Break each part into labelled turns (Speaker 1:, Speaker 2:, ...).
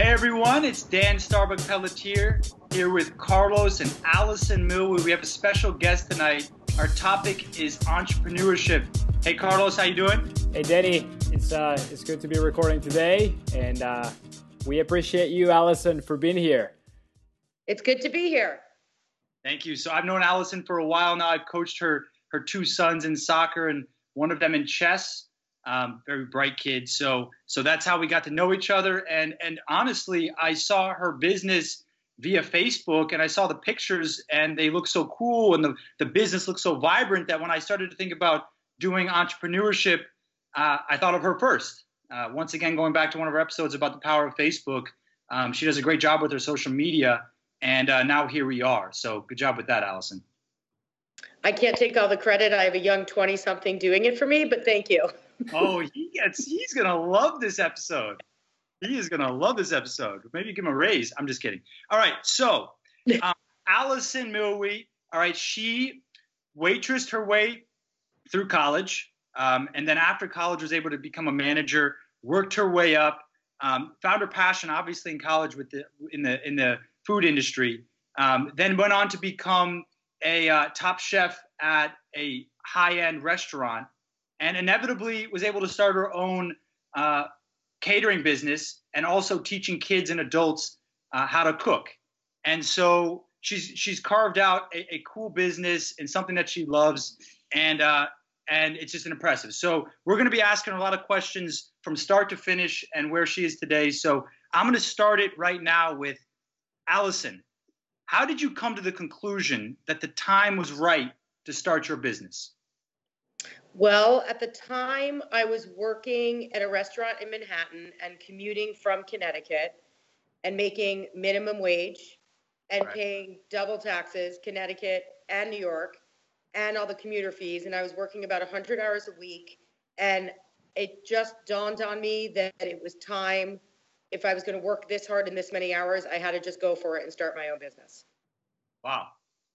Speaker 1: Hey everyone, it's Dan Starbuck Pelletier here with Carlos and Alison Milwe. We have a special guest tonight. Our topic is entrepreneurship. Hey Carlos, how you doing?
Speaker 2: Hey Danny, it's uh, it's good to be recording today, and uh, we appreciate you, Alison, for being here.
Speaker 3: It's good to be here.
Speaker 1: Thank you. So I've known Alison for a while now. I've coached her her two sons in soccer and one of them in chess. Um, very bright kid. So so that's how we got to know each other. And and honestly, I saw her business via Facebook and I saw the pictures and they look so cool and the, the business looks so vibrant that when I started to think about doing entrepreneurship, uh, I thought of her first. Uh, once again, going back to one of our episodes about the power of Facebook, um, she does a great job with her social media. And uh, now here we are. So good job with that, Alison.
Speaker 3: I can't take all the credit. I have a young 20 something doing it for me, but thank you.
Speaker 1: Oh, he gets, he's going to love this episode. He is going to love this episode. Maybe give him a raise. I'm just kidding. All right. So, um, Alison Milwe, all right, she waitressed her way through college. Um, and then after college was able to become a manager, worked her way up, um, found her passion obviously in college with the in the in the food industry. Um, then went on to become a uh, top chef at a high-end restaurant, and inevitably was able to start her own uh, catering business and also teaching kids and adults uh, how to cook. And so she's she's carved out a, a cool business and something that she loves, and uh, and it's just impressive. So we're going to be asking a lot of questions from start to finish and where she is today. So I'm going to start it right now with Alison. How did you come to the conclusion that the time was right to start your business?
Speaker 3: Well, at the time, I was working at a restaurant in Manhattan and commuting from Connecticut and making minimum wage and right. paying double taxes, Connecticut and New York, and all the commuter fees. And I was working about 100 hours a week. And it just dawned on me that it was time if I was going to work this hard in this many hours, I had to just go for it and start my own business.
Speaker 1: Wow.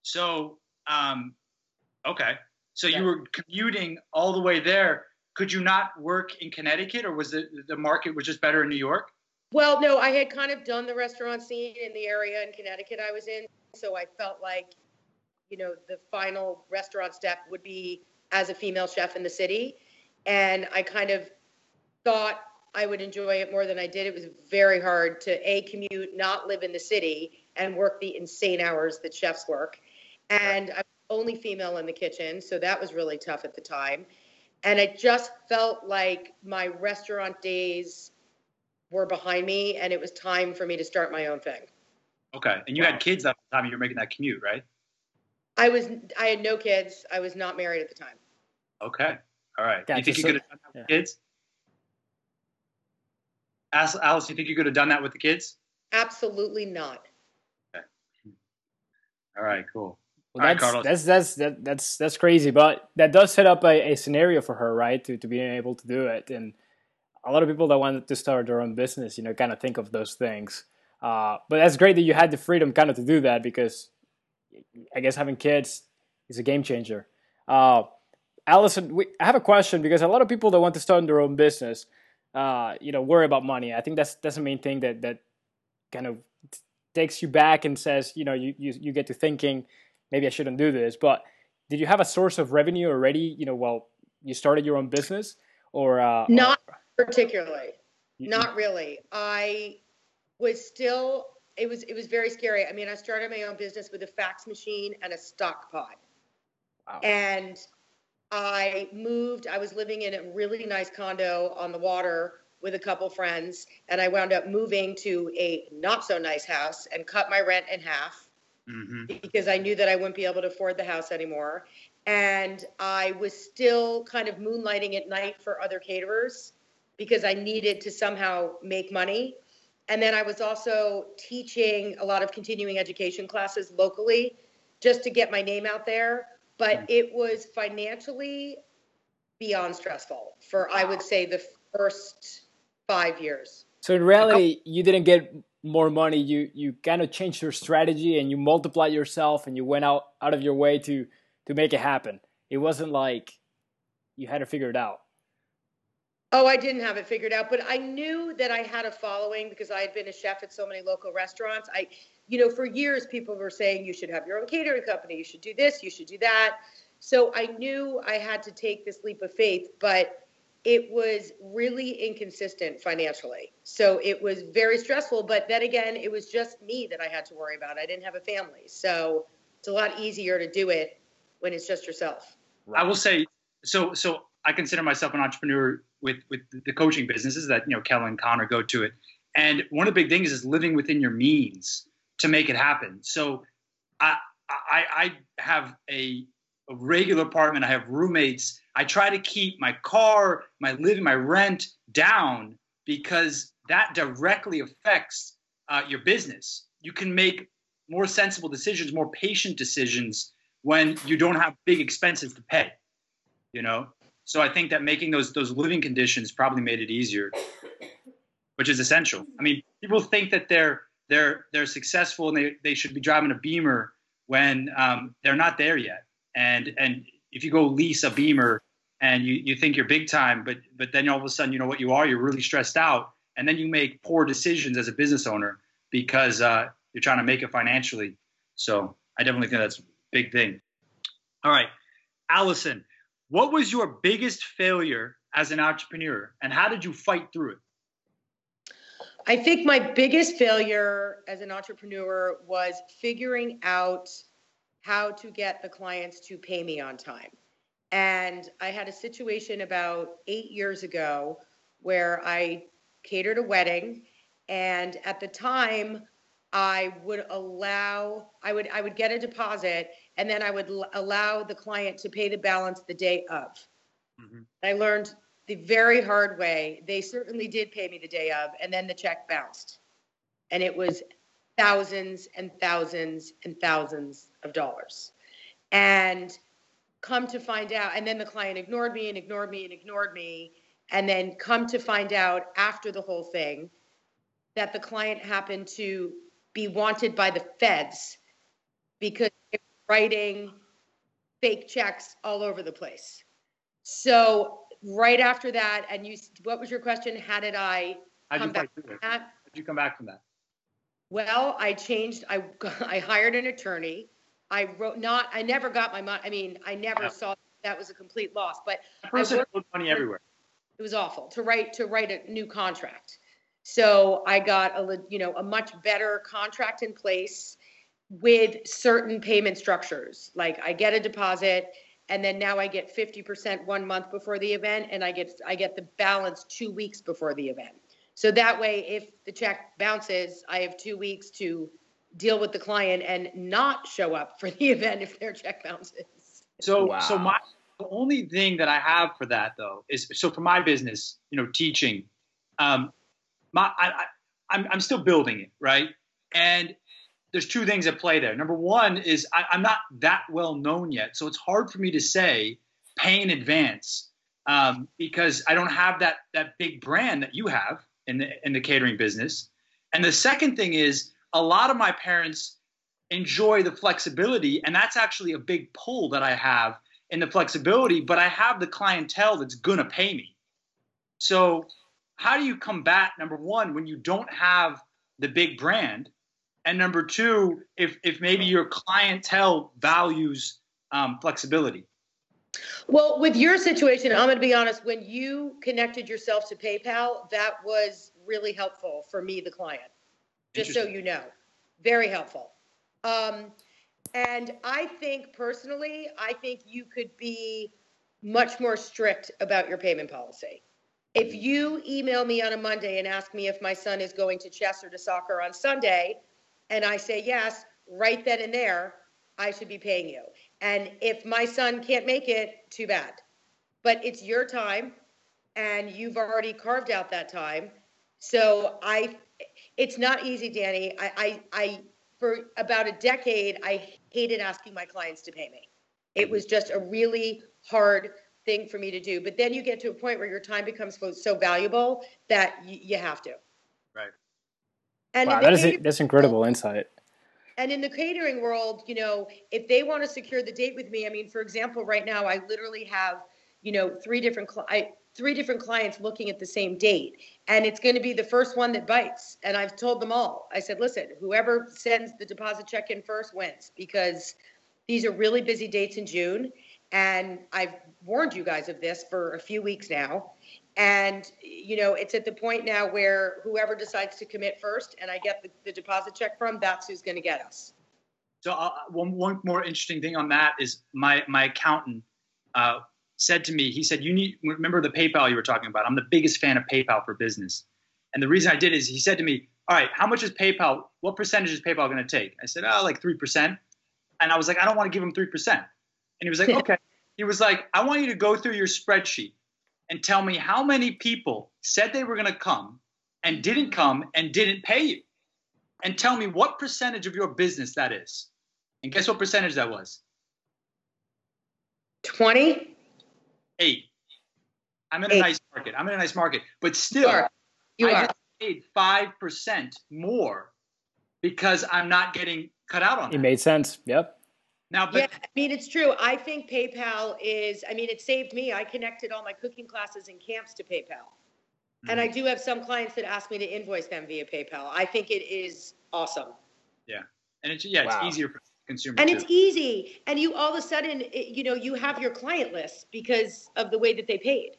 Speaker 1: So, um, okay. So you were commuting all the way there. Could you not work in Connecticut, or was the the market was just better in New York?
Speaker 3: Well, no, I had kind of done the restaurant scene in the area in Connecticut I was in, so I felt like, you know, the final restaurant step would be as a female chef in the city, and I kind of thought I would enjoy it more than I did. It was very hard to a commute, not live in the city, and work the insane hours that chefs work. And I only female in the kitchen, so that was really tough at the time. And it just felt like my restaurant days were behind me, and it was time for me to start my own thing.
Speaker 1: Okay, and you wow. had kids at the time you were making that commute, right?
Speaker 3: I was. I had no kids. I was not married at the time.
Speaker 1: Okay, all right. Gotcha. You think you could have done that with yeah. kids? Alice, you think you could have done that with the kids?
Speaker 3: Absolutely not.
Speaker 1: Okay. All right, cool.
Speaker 2: Well, that's, right, that's that's that, that's that's crazy, but that does set up a, a scenario for her, right? To to being able to do it, and a lot of people that want to start their own business, you know, kind of think of those things. Uh, but that's great that you had the freedom, kind of, to do that because I guess having kids is a game changer. Uh, Alison, we, I have a question because a lot of people that want to start their own business, uh, you know, worry about money. I think that's that's the main thing that that kind of takes you back and says, you know, you, you, you get to thinking, maybe I shouldn't do this. But did you have a source of revenue already, you know, while you started your own business or? Uh,
Speaker 3: Not or, particularly. You, Not really. I was still, it was, it was very scary. I mean, I started my own business with a fax machine and a stock pot. Wow. And I moved, I was living in a really nice condo on the water with a couple friends, and I wound up moving to a not so nice house and cut my rent in half mm-hmm. because I knew that I wouldn't be able to afford the house anymore. And I was still kind of moonlighting at night for other caterers because I needed to somehow make money. And then I was also teaching a lot of continuing education classes locally just to get my name out there but it was financially beyond stressful for I would say the first five years.
Speaker 2: So in reality, you didn't get more money. You you kind of changed your strategy and you multiplied yourself and you went out out of your way to to make it happen. It wasn't like you had to figure it out.
Speaker 3: Oh, I didn't have it figured out, but I knew that I had a following because I had been a chef at so many local restaurants. I, you know, for years people were saying you should have your own catering company, you should do this, you should do that. So I knew I had to take this leap of faith, but it was really inconsistent financially. So it was very stressful. But then again, it was just me that I had to worry about. I didn't have a family. So it's a lot easier to do it when it's just yourself.
Speaker 1: I will say, so so I consider myself an entrepreneur with with the coaching businesses that you know Kellen and Connor go to it. And one of the big things is living within your means to make it happen. So I I, I have a, a regular apartment. I have roommates I try to keep my car, my living, my rent down because that directly affects uh, your business. You can make more sensible decisions, more patient decisions when you don't have big expenses to pay. You know, so I think that making those those living conditions probably made it easier, which is essential. I mean, people think that they're they're they're successful and they, they should be driving a Beamer when um, they're not there yet. And and if you go lease a Beamer and you, you think you're big time, but but then all of a sudden you know what you are, you're really stressed out, and then you make poor decisions as a business owner because uh, you're trying to make it financially. So I definitely think that's a big thing. All right, Alison, what was your biggest failure as an entrepreneur, and how did you fight through it?
Speaker 3: I think my biggest failure as an entrepreneur was figuring out how to get the clients to pay me on time. And I had a situation about eight years ago where I catered a wedding. And at the time, I would allow, I would, I would get a deposit and then I would l- allow the client to pay the balance the day of. Mm-hmm. I learned the very hard way. They certainly did pay me the day of, and then the check bounced. And it was thousands and thousands and thousands of dollars. And come to find out, and then the client ignored me and ignored me and ignored me. And then come to find out after the whole thing that the client happened to be wanted by the feds because they were writing fake checks all over the place. So right after that, and you, what was your question? How did I
Speaker 1: How'd come back from that? How did you come back from that?
Speaker 3: Well, I changed. I I hired an attorney. I wrote not. I never got my money. I mean, I never yeah. saw that was a complete loss. But
Speaker 1: person owed money everywhere.
Speaker 3: It was awful to write to write a new contract. So I got a you know a much better contract in place with certain payment structures. Like I get a deposit, and then now I get 50% one month before the event, and I get I get the balance two weeks before the event. So that way, if the check bounces, I have two weeks to deal with the client and not show up for the event if their check bounces.
Speaker 1: So, wow. so my the only thing that I have for that though is so for my business, you know, teaching, um, my I, I I'm I'm still building it, right? And there's two things at play there. Number one is I, am not that well known yet, so it's hard for me to say pay in advance um, because I don't have that that big brand that you have in the in the catering business. And the second thing is a lot of my parents enjoy the flexibility, and that's actually a big pull that I have in the flexibility. But I have the clientele that's gonna pay me. So how do you combat number one when you don't have the big brand? And number two, if if maybe your clientele values um, flexibility.
Speaker 3: Well, with your situation, I'm going to be honest. When you connected yourself to PayPal, that was really helpful for me, the client just so you know. Very helpful. Um, and I think personally, I think you could be much more strict about your payment policy. If you email me on a Monday and ask me if my son is going to chess or to soccer on Sunday, and I say yes, right then and there, I should be paying you. And if my son can't make it, too bad. But it's your time, and you've already carved out that time. So I it's not easy, Danny. I, I, I, for about a decade, I hated asking my clients to pay me. It was just a really hard thing for me to do. But then you get to a point where your time becomes so valuable that you, you have to.
Speaker 1: Right.
Speaker 2: And wow, that is a, that's incredible insight.
Speaker 3: And in the catering world, you know, if they want to secure the date with me, I mean, for example, right now I literally have, you know, three different. Cl- I three different clients looking at the same date. And it's going to be the first one that bites. And i've told them all. I said listen whoever sends the deposit check in first wins because these are really busy dates in june. And i've warned you guys of this for a few weeks now. And you know it's at the point now where whoever decides to commit first and i get the, the deposit check from that's who's going to get us.
Speaker 1: So uh, one, one more interesting thing on that is my my accountant uh, said to me, he said, "You need remember the PayPal you were talking about. I'm the biggest fan of PayPal for business." And the reason I did is he said to me, "All right, how much is PayPal? What percentage is PayPal going to take?" I said, "Oh, like three percent." And I was like, "I don't want to give him three percent." And he was like, "Okay." he was like, "I want you to go through your spreadsheet and tell me how many people said they were going to come and didn't come and didn't pay you, and tell me what percentage of your business that is." And guess what percentage that was?
Speaker 3: 20?
Speaker 1: Eight. I'm in eight. a nice market. I'm in a nice market, but still,
Speaker 3: you are. You
Speaker 1: I
Speaker 3: are.
Speaker 1: just paid five percent more because I'm not getting cut out on.
Speaker 2: It that. made sense. Yep.
Speaker 3: Now, but, yeah, I mean, it's true. I think PayPal is. I mean, it saved me. I connected all my cooking classes and camps to PayPal, mm-hmm. and I do have some clients that ask me to invoice them via PayPal. I think it is awesome.
Speaker 1: Yeah, and it's yeah, it's easier for consumer
Speaker 3: and
Speaker 1: too.
Speaker 3: it's easy and you all of a sudden you know you have your client list because of the way that they paid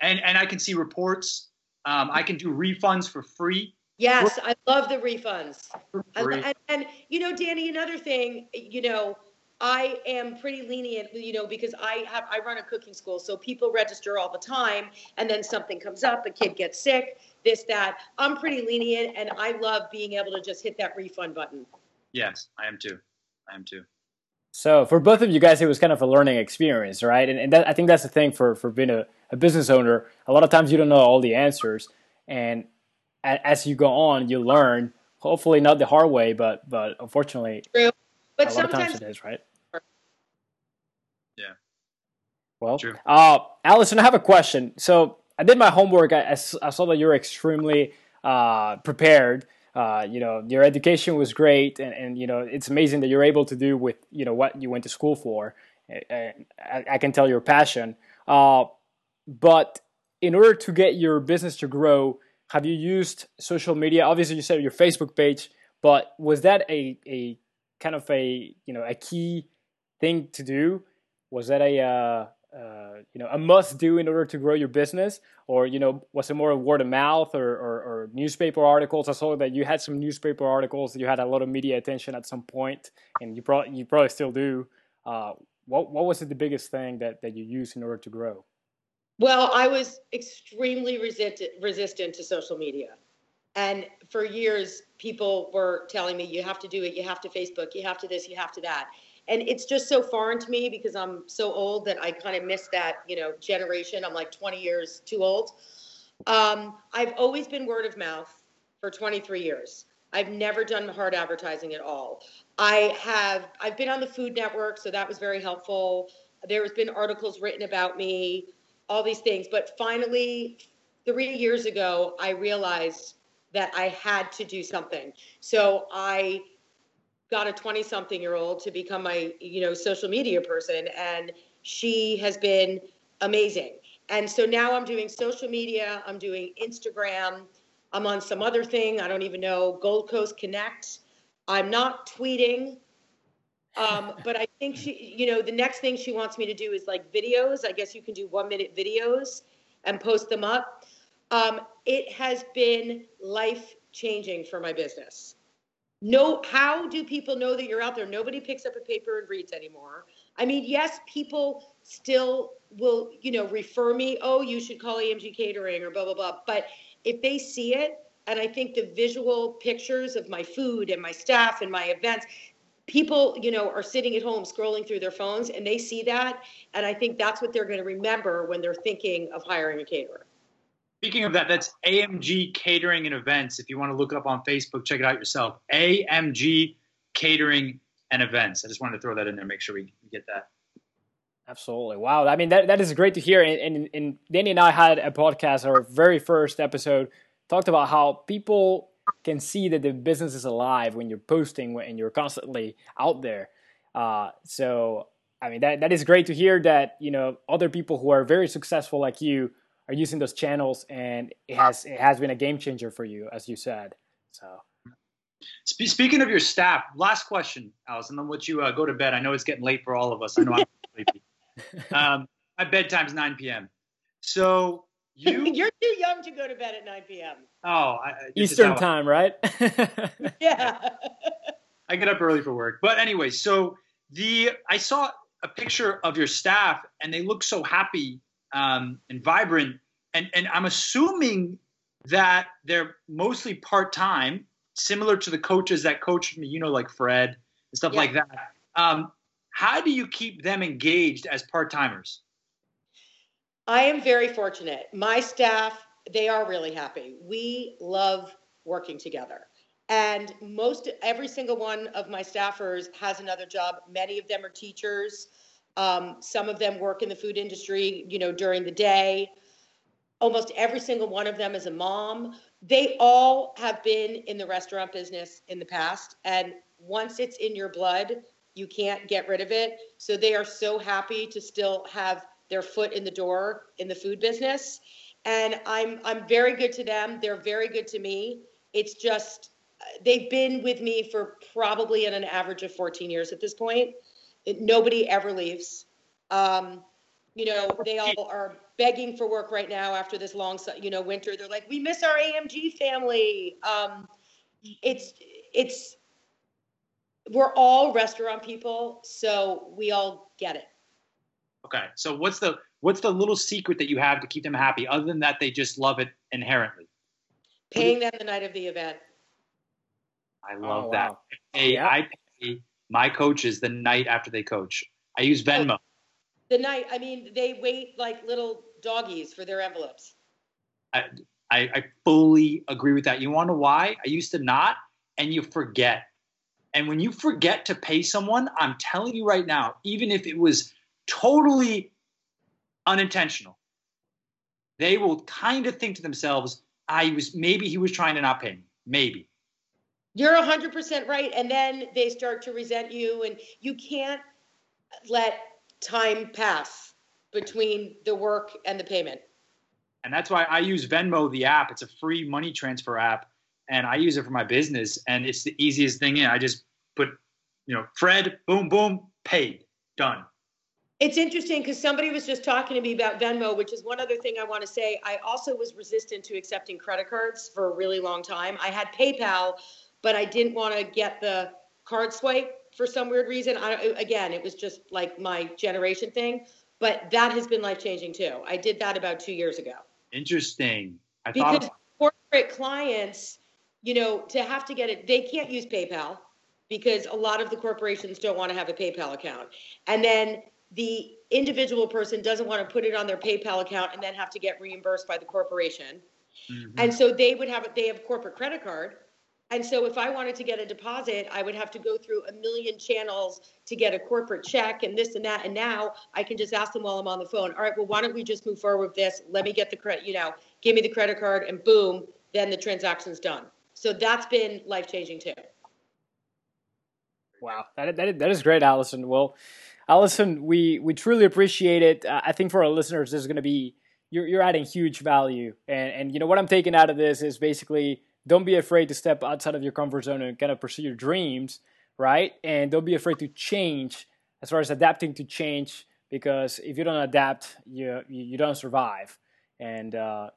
Speaker 1: and and i can see reports um, i can do refunds for free
Speaker 3: yes i love the refunds and, and you know danny another thing you know I am pretty lenient, you know, because I have I run a cooking school, so people register all the time, and then something comes up, a kid gets sick, this that. I'm pretty lenient, and I love being able to just hit that refund button.
Speaker 1: Yes, I am too. I am too.
Speaker 2: So for both of you guys, it was kind of a learning experience, right? And, and that, I think that's the thing for, for being a, a business owner. A lot of times you don't know all the answers. And as you go on, you learn, hopefully not the hard way, but, but unfortunately,
Speaker 3: True. But
Speaker 2: a lot of times it is, right?
Speaker 1: Yeah.
Speaker 2: Well, True. Uh, Alison, I have a question. So I did my homework. I, I saw that you're extremely uh, prepared uh, you know, your education was great, and, and you know, it's amazing that you're able to do with you know what you went to school for. I, I can tell your passion. Uh, but in order to get your business to grow, have you used social media? Obviously, you said your Facebook page, but was that a a kind of a you know a key thing to do? Was that a uh, uh, you know a must do in order to grow your business? Or you know was it more word of mouth or, or, or, newspaper articles? I saw that you had some newspaper articles you had a lot of media attention at some point and you probably you probably still do. Uh, what, what was it the biggest thing that, that you used in order to grow?
Speaker 3: Well i was extremely resistant resistant to social media. And for years people were telling me you have to do it. You have to facebook. You have to this. You have to that and it's just so foreign to me because I'm so old that I kind of miss that, you know, generation. I'm like 20 years too old. Um, I've always been word of mouth for 23 years. I've never done hard advertising at all. I have I've been on the Food Network, so that was very helpful. There has been articles written about me, all these things. But finally, three years ago, I realized that I had to do something. So I got a 20 something year old to become my you know social media person and she has been amazing. And so now i'm doing social media i'm doing instagram i'm on some other thing i don't even know gold coast connect. I'm not tweeting um, but i think she you know the next thing she wants me to do is like videos. I guess you can do one minute videos and post them up. Um, it has been life changing for my business no how do people know that you're out there? Nobody picks up a paper and reads anymore. I mean yes people still will you know refer me oh you should call amg catering or blah blah blah. But if they see it and i think the visual pictures of my food and my staff and my events people you know are sitting at home scrolling through their phones and they see that and i think that's what they're going to remember when they're thinking of hiring a caterer
Speaker 1: Speaking of that, that's AMG Catering and Events. If you want to look up on Facebook, check it out yourself. AMG Catering and Events. I just wanted to throw that in there, make sure we get that.
Speaker 2: Absolutely. Wow. I mean, that, that is great to hear. And, and, and Danny and I had a podcast, our very first episode, talked about how people can see that the business is alive when you're posting and you're constantly out there. Uh, so, I mean, that, that is great to hear that, you know, other people who are very successful like you are using those channels, and it has it has been a game changer for you, as you said. So.
Speaker 1: Speaking of your staff, last question, Alison. Then let you uh, go to bed. I know it's getting late for all of us. I know I'm sleepy. Um, my bedtime's 9 p.m. So you
Speaker 3: you're too young to go to bed at 9 p.m.
Speaker 1: Oh, I,
Speaker 2: Eastern time, right?
Speaker 3: yeah.
Speaker 1: I get up early for work, but anyway, so the I saw a picture of your staff, and they look so happy um, and vibrant, and and I'm assuming that they're mostly part time, similar to the coaches that coached me, you know, like Fred and stuff yeah. like that. Um, how do you keep them engaged as part timers?
Speaker 3: I am very fortunate. My staff, they are really happy. We love working together. And most every single one of my staffers has another job. Many of them are teachers. Um, some of them work in the food industry, you know, during the day. Almost every single one of them is a mom. They all have been in the restaurant business in the past. And once it's in your blood, you can't get rid of it. So they are so happy to still have their foot in the door in the food business. And I'm I'm very good to them. They're very good to me. It's just they've been with me for probably at an average of 14 years at this point. It, nobody ever leaves. Um, you know, they all are begging for work right now after this long, you know, winter. They're like, we miss our AMG family. Um, it's it's we're all restaurant people, so we all get it.
Speaker 1: Okay, so what's the what's the little secret that you have to keep them happy, other than that they just love it inherently?
Speaker 3: Paying them the night of the event.
Speaker 1: I love oh, that. Wow. Hey, yeah. I pay my coaches the night after they coach. I use Venmo.
Speaker 3: The night, I mean, they wait like little doggies for their envelopes.
Speaker 1: I, I, I fully agree with that. You want to know why? I used to not, and you forget. And when you forget to pay someone, I'm telling you right now, even if it was totally unintentional, they will kind of think to themselves, I was maybe he was trying to not pay me. Maybe.
Speaker 3: You're 100% right. And then they start to resent you, and you can't let time pass between the work and the payment.
Speaker 1: And that's why I use Venmo, the app. It's a free money transfer app, and I use it for my business. And it's the easiest thing. In. I just put, you know, Fred, boom, boom, paid, done.
Speaker 3: It's interesting because somebody was just talking to me about Venmo, which is one other thing I want to say. I also was resistant to accepting credit cards for a really long time. I had PayPal, but I didn't want to get the card swipe for some weird reason. I, again, it was just like my generation thing, but that has been life changing too. I did that about two years ago.
Speaker 1: Interesting.
Speaker 3: I because thought... corporate clients, you know, to have to get it, they can't use PayPal because a lot of the corporations don't want to have a PayPal account. And then the individual person doesn't want to put it on their PayPal account and then have to get reimbursed by the corporation. Mm-hmm. And so they would have they have corporate credit card and so if I wanted to get a deposit, I would have to go through a million channels to get a corporate check and this and that. And now I can just ask them while I'm on the phone, all right, well, why don't we just move forward with this? Let me get the credit, you know, give me the credit card and boom, then the transaction's done. So that's been life changing too.
Speaker 2: Wow, that, that, that is great, Alison. Well, Alison, we, we truly appreciate it. Uh, I think for our listeners, there's going to be, you're, you're adding huge value. And, and, you know, what I'm taking out of this is basically don't be afraid to step outside of your comfort zone and kind of pursue your dreams, right? And don't be afraid to change as far as adapting to change because if you don't adapt, you you don't survive. And uh,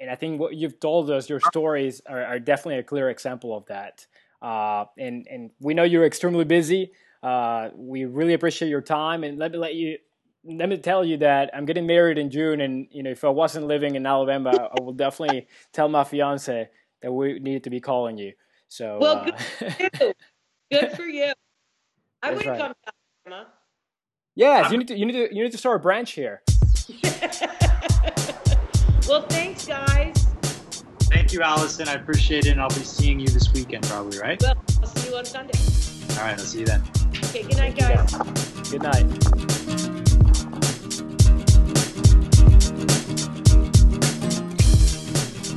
Speaker 2: and I think what you've told us, your stories are, are definitely a clear example of that. Uh, and and we know you're extremely busy. Uh, we really appreciate your time, and let me let you let me tell you that I'm getting married in June, and you know if I wasn't living in Alabama, I will definitely tell my fiance that we need to be calling you. So
Speaker 3: well, uh, good, for you. good for you. I would right. come to Alabama.
Speaker 2: Yes, you need to you need to you need to start a branch here.
Speaker 3: well, thanks, guys.
Speaker 1: Thank you, Alison. I appreciate it, and I'll be seeing you this weekend, probably, right?
Speaker 3: Well, I'll see you on Sunday.
Speaker 1: All right, I'll see you then.
Speaker 3: Okay, good night, guys.
Speaker 2: Good night.